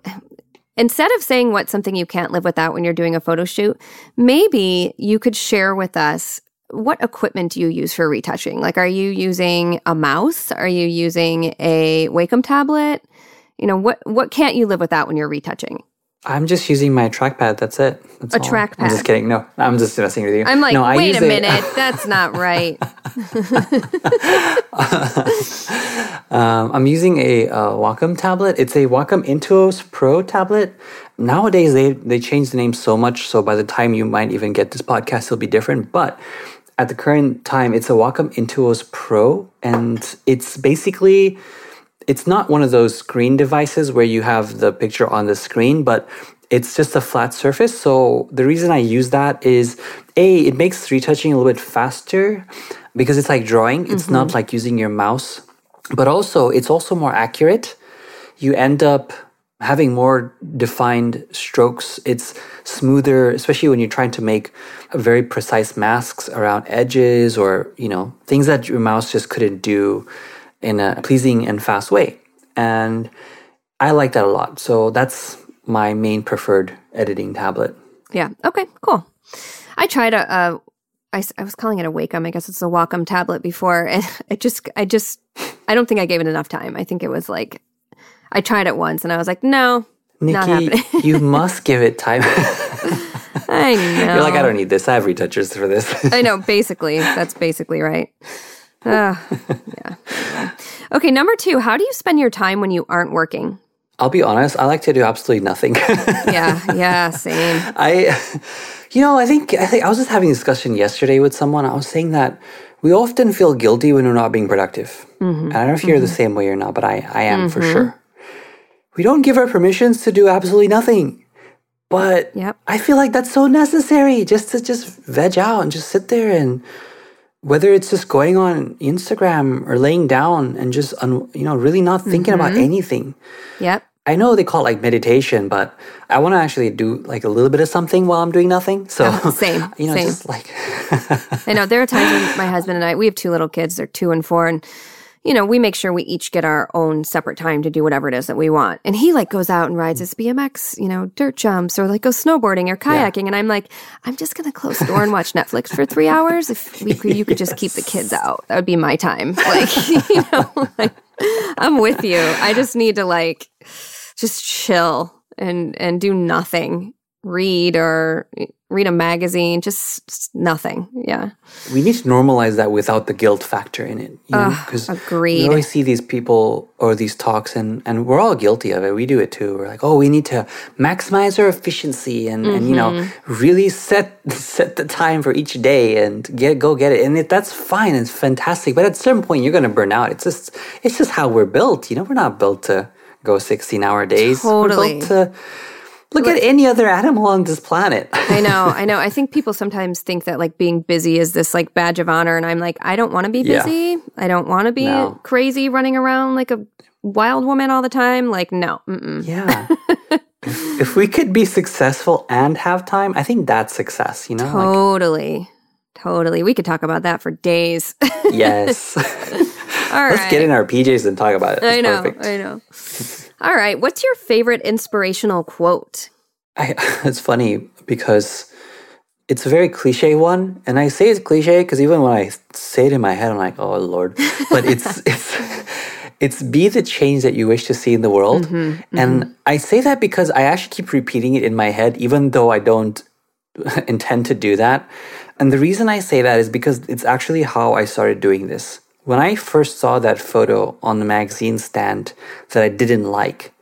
instead of saying what's something you can't live without when you're doing a photo shoot, maybe you could share with us what equipment do you use for retouching? Like, are you using a mouse? Are you using a Wacom tablet? You know, what what can't you live without when you're retouching? I'm just using my trackpad. That's it. That's A all. I'm trackpad. just kidding. No, I'm just messing with you. I'm like, no, I wait a minute, that's not right. Um, I'm using a uh, Wacom tablet. It's a Wacom Intuos Pro tablet. Nowadays, they they change the name so much. So by the time you might even get this podcast, it'll be different. But at the current time, it's a Wacom Intuos Pro, and it's basically it's not one of those screen devices where you have the picture on the screen, but it's just a flat surface. So the reason I use that is a it makes retouching a little bit faster because it's like drawing. It's mm-hmm. not like using your mouse, but also it's also more accurate. You end up having more defined strokes. It's smoother, especially when you're trying to make very precise masks around edges or you know things that your mouse just couldn't do in a pleasing and fast way. And I like that a lot. So that's my main preferred editing tablet. Yeah. Okay. Cool. I tried a. a I, I was calling it a Wacom. I guess it's a Wacom tablet before, and I just, I just, I don't think I gave it enough time. I think it was like, I tried it once, and I was like, no, Nikki, you must give it time. I know. You're like, I don't need this. I have retouchers for this. I know. Basically, that's basically right. Uh, yeah. Anyway. Okay. Number two. How do you spend your time when you aren't working? I'll be honest, I like to do absolutely nothing. Yeah. Yeah. Same. I, you know, I think I think I was just having a discussion yesterday with someone. I was saying that we often feel guilty when we're not being productive. Mm-hmm. And I don't know if you're the same way or not, but I, I am for sure. We don't give our permissions to do absolutely nothing. But Yep. I feel like that's so necessary just to just veg out and just sit there and whether it's just going on Instagram or laying down and just un, you know really not thinking about Mm-hmm. anything. Yep. I know they call it like meditation, but I want to actually do like a little bit of something while I'm doing nothing. So Oh, same, you know, same. just like I know there are times when my husband and I, we have two little kids, they're two and four, and you know, we make sure we each get our own separate time to do whatever it is that we want. And he like goes out and rides his BMX, you know, dirt jumps or like goes snowboarding or kayaking. And I'm like, I'm just going to close the door and watch Netflix for three hours. If we could, you could just keep the kids out, that would be my time. Like, you know, like I'm with you. I just need to like just chill and, and do nothing, read or read a magazine, just nothing. Yeah. we need to normalize that without the guilt factor in it. You know, because agreed. we always see these people or these talks, and and we're all guilty of it. We do it too. We're like, oh, we need to maximize our efficiency and and you know Mm-hmm. really set set the time for each day and get go get it. And it, that's fine. It's fantastic. But at a certain point, you're going to burn out. It's just it's just how we're built. You know, we're not built to go 16 hour days. Totally. We're built to look at any other animal on this planet. I know, I know. I think people sometimes think that like being busy is this like badge of honor, and I'm like, I don't want to be Yeah. busy. I don't want to be No. crazy running around like a wild woman all the time. Like, no, mm-mm. Yeah. if, if we could be successful and have time, I think that's success, you know? Like, totally, totally. We could talk about that for days. yes. all right. Let's get in our PJs and talk about it. I know, perfect. I know. All right. What's your favorite inspirational quote? I, it's funny because it's a very cliche one, and I say it's cliche because even when I say it in my head, I'm like, "Oh Lord!" But it's it's it's be the change that you wish to see in the world, mm-hmm, and mm-hmm. I say that because I actually keep repeating it in my head, even though I don't intend to do that. And the reason I say that is because it's actually how I started doing this. When I first saw that photo on the magazine stand that I didn't like,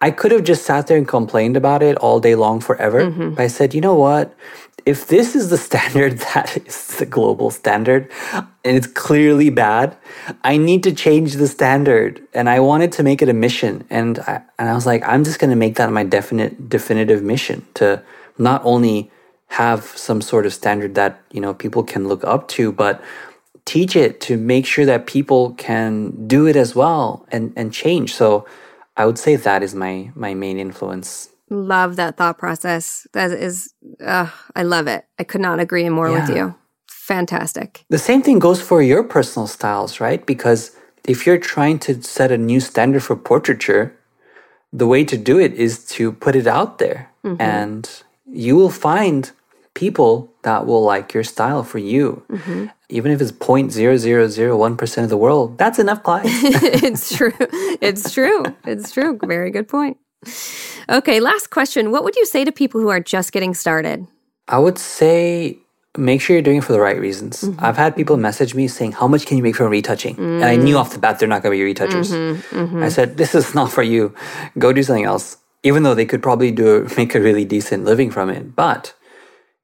I could have just sat there and complained about it all day long forever. Mm-hmm. But I said, you know what? If this is the standard that is the global standard and it's clearly bad, I need to change the standard. And I wanted to make it a mission. And I, and I was like, I'm just going to make that my definite, definitive mission to not only have some sort of standard that, you know, people can look up to, but teach it to make sure that people can do it as well and, and change. So I would say that is my my main influence. Love that thought process. That is, uh, I love it. I could not agree more yeah. with you. Fantastic. The same thing goes for your personal styles, right? Because if you're trying to set a new standard for portraiture, the way to do it is to put it out there, mm-hmm. and you will find people that will like your style for you. Mm-hmm. Even if it's 0.0001% of the world, that's enough clients. it's true. It's true. It's true. Very good point. Okay, last question. What would you say to people who are just getting started? I would say make sure you're doing it for the right reasons. Mm-hmm. I've had people message me saying, How much can you make from retouching? Mm-hmm. And I knew off the bat they're not going to be retouchers. Mm-hmm. mm-hmm. I said, This is not for you. Go do something else. Even though they could probably do make a really decent living from it. But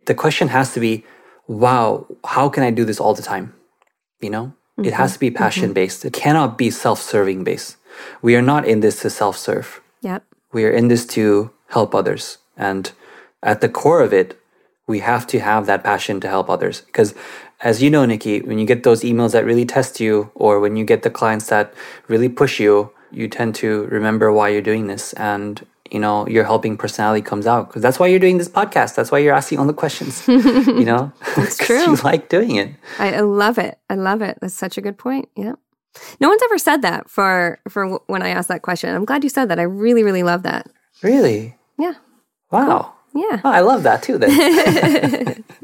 the question has to be, wow, how can I do this all the time? You know, mm-hmm. it has to be mm-hmm. passion based. It cannot be self serving based. We are not in this to self serve. Yep. We are in this to help others. And at the core of it, we have to have that passion to help others. Because as you know, Nikki, when you get those emails that really test you, or when you get the clients that really push you, you tend to remember why you're doing this. And you know your helping personality comes out. Because that's why you're doing this podcast. That's why you're asking all the questions you know? That's true you like doing it. I, I, love it. I love it. That's such a good point. Yeah. No one's ever said that for for when i asked that question. I'm glad you said that. I really really love that. Really? Yeah. Wow. Cool. yeah. Oh, i love that too then.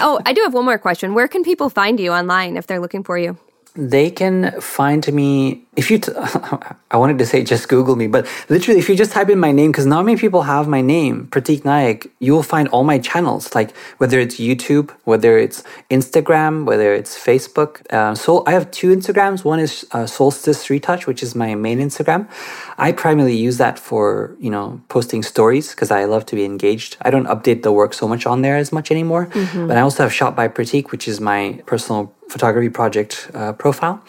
Oh i do have one more question. Where can people find you online if they're looking for you they can find me if you t- i wanted to say just google me but literally if you just type in my name because not many people have my name pratik naik you will find all my channels like whether it's youtube whether it's instagram whether it's facebook uh, so i have two instagrams. One is uh, solstice retouch which is my main instagram. I primarily use that for you know posting stories because i love to be engaged. I don't update the work so much on there as much anymore. Mm-hmm. but i also have shot by pratik which is my personal photography project uh, profile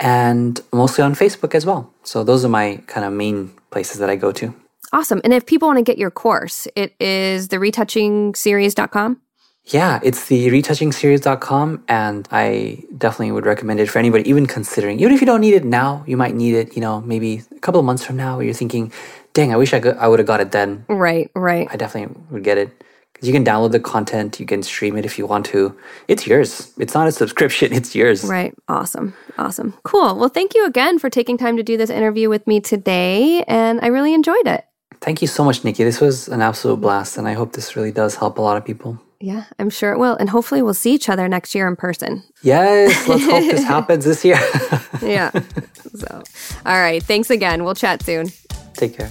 and mostly on Facebook as well. So those are my kind of main places that I go to. Awesome. And if people want to get your course, it is the retouchingseries.com. Yeah, it's the retouchingseries.com and I definitely would recommend it for anybody even considering. Even if you don't need it now, you might need it, you know, maybe a couple of months from now where you're thinking, "Dang, I wish I could I would have got it then." Right, right. I definitely would get it you can download the content, you can stream it if you want to. It's yours. It's not a subscription, it's yours. Right. Awesome. Awesome. Cool. Well, thank you again for taking time to do this interview with me today. And I really enjoyed it. Thank you so much, Nikki. This was an absolute blast. And I hope this really does help a lot of people. Yeah, I'm sure it will. And hopefully we'll see each other next year in person. Yes, let's hope this happens this year. yeah. So, all right. Thanks again. We'll chat soon. Take care.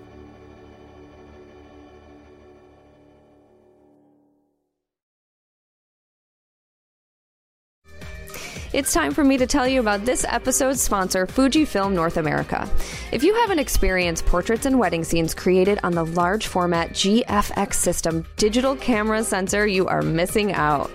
it's time for me to tell you about this episode's sponsor, Fujifilm North America. If you haven't experienced portraits and wedding scenes created on the large format GFX system digital camera sensor, you are missing out.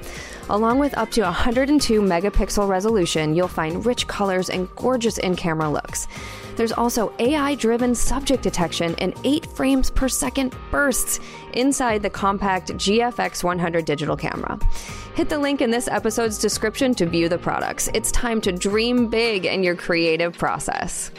Along with up to 102 megapixel resolution, you'll find rich colors and gorgeous in camera looks. There's also AI driven subject detection and 8 frames per second bursts inside the compact GFX 100 digital camera. Hit the link in this episode's description to view the products. It's time to dream big in your creative process.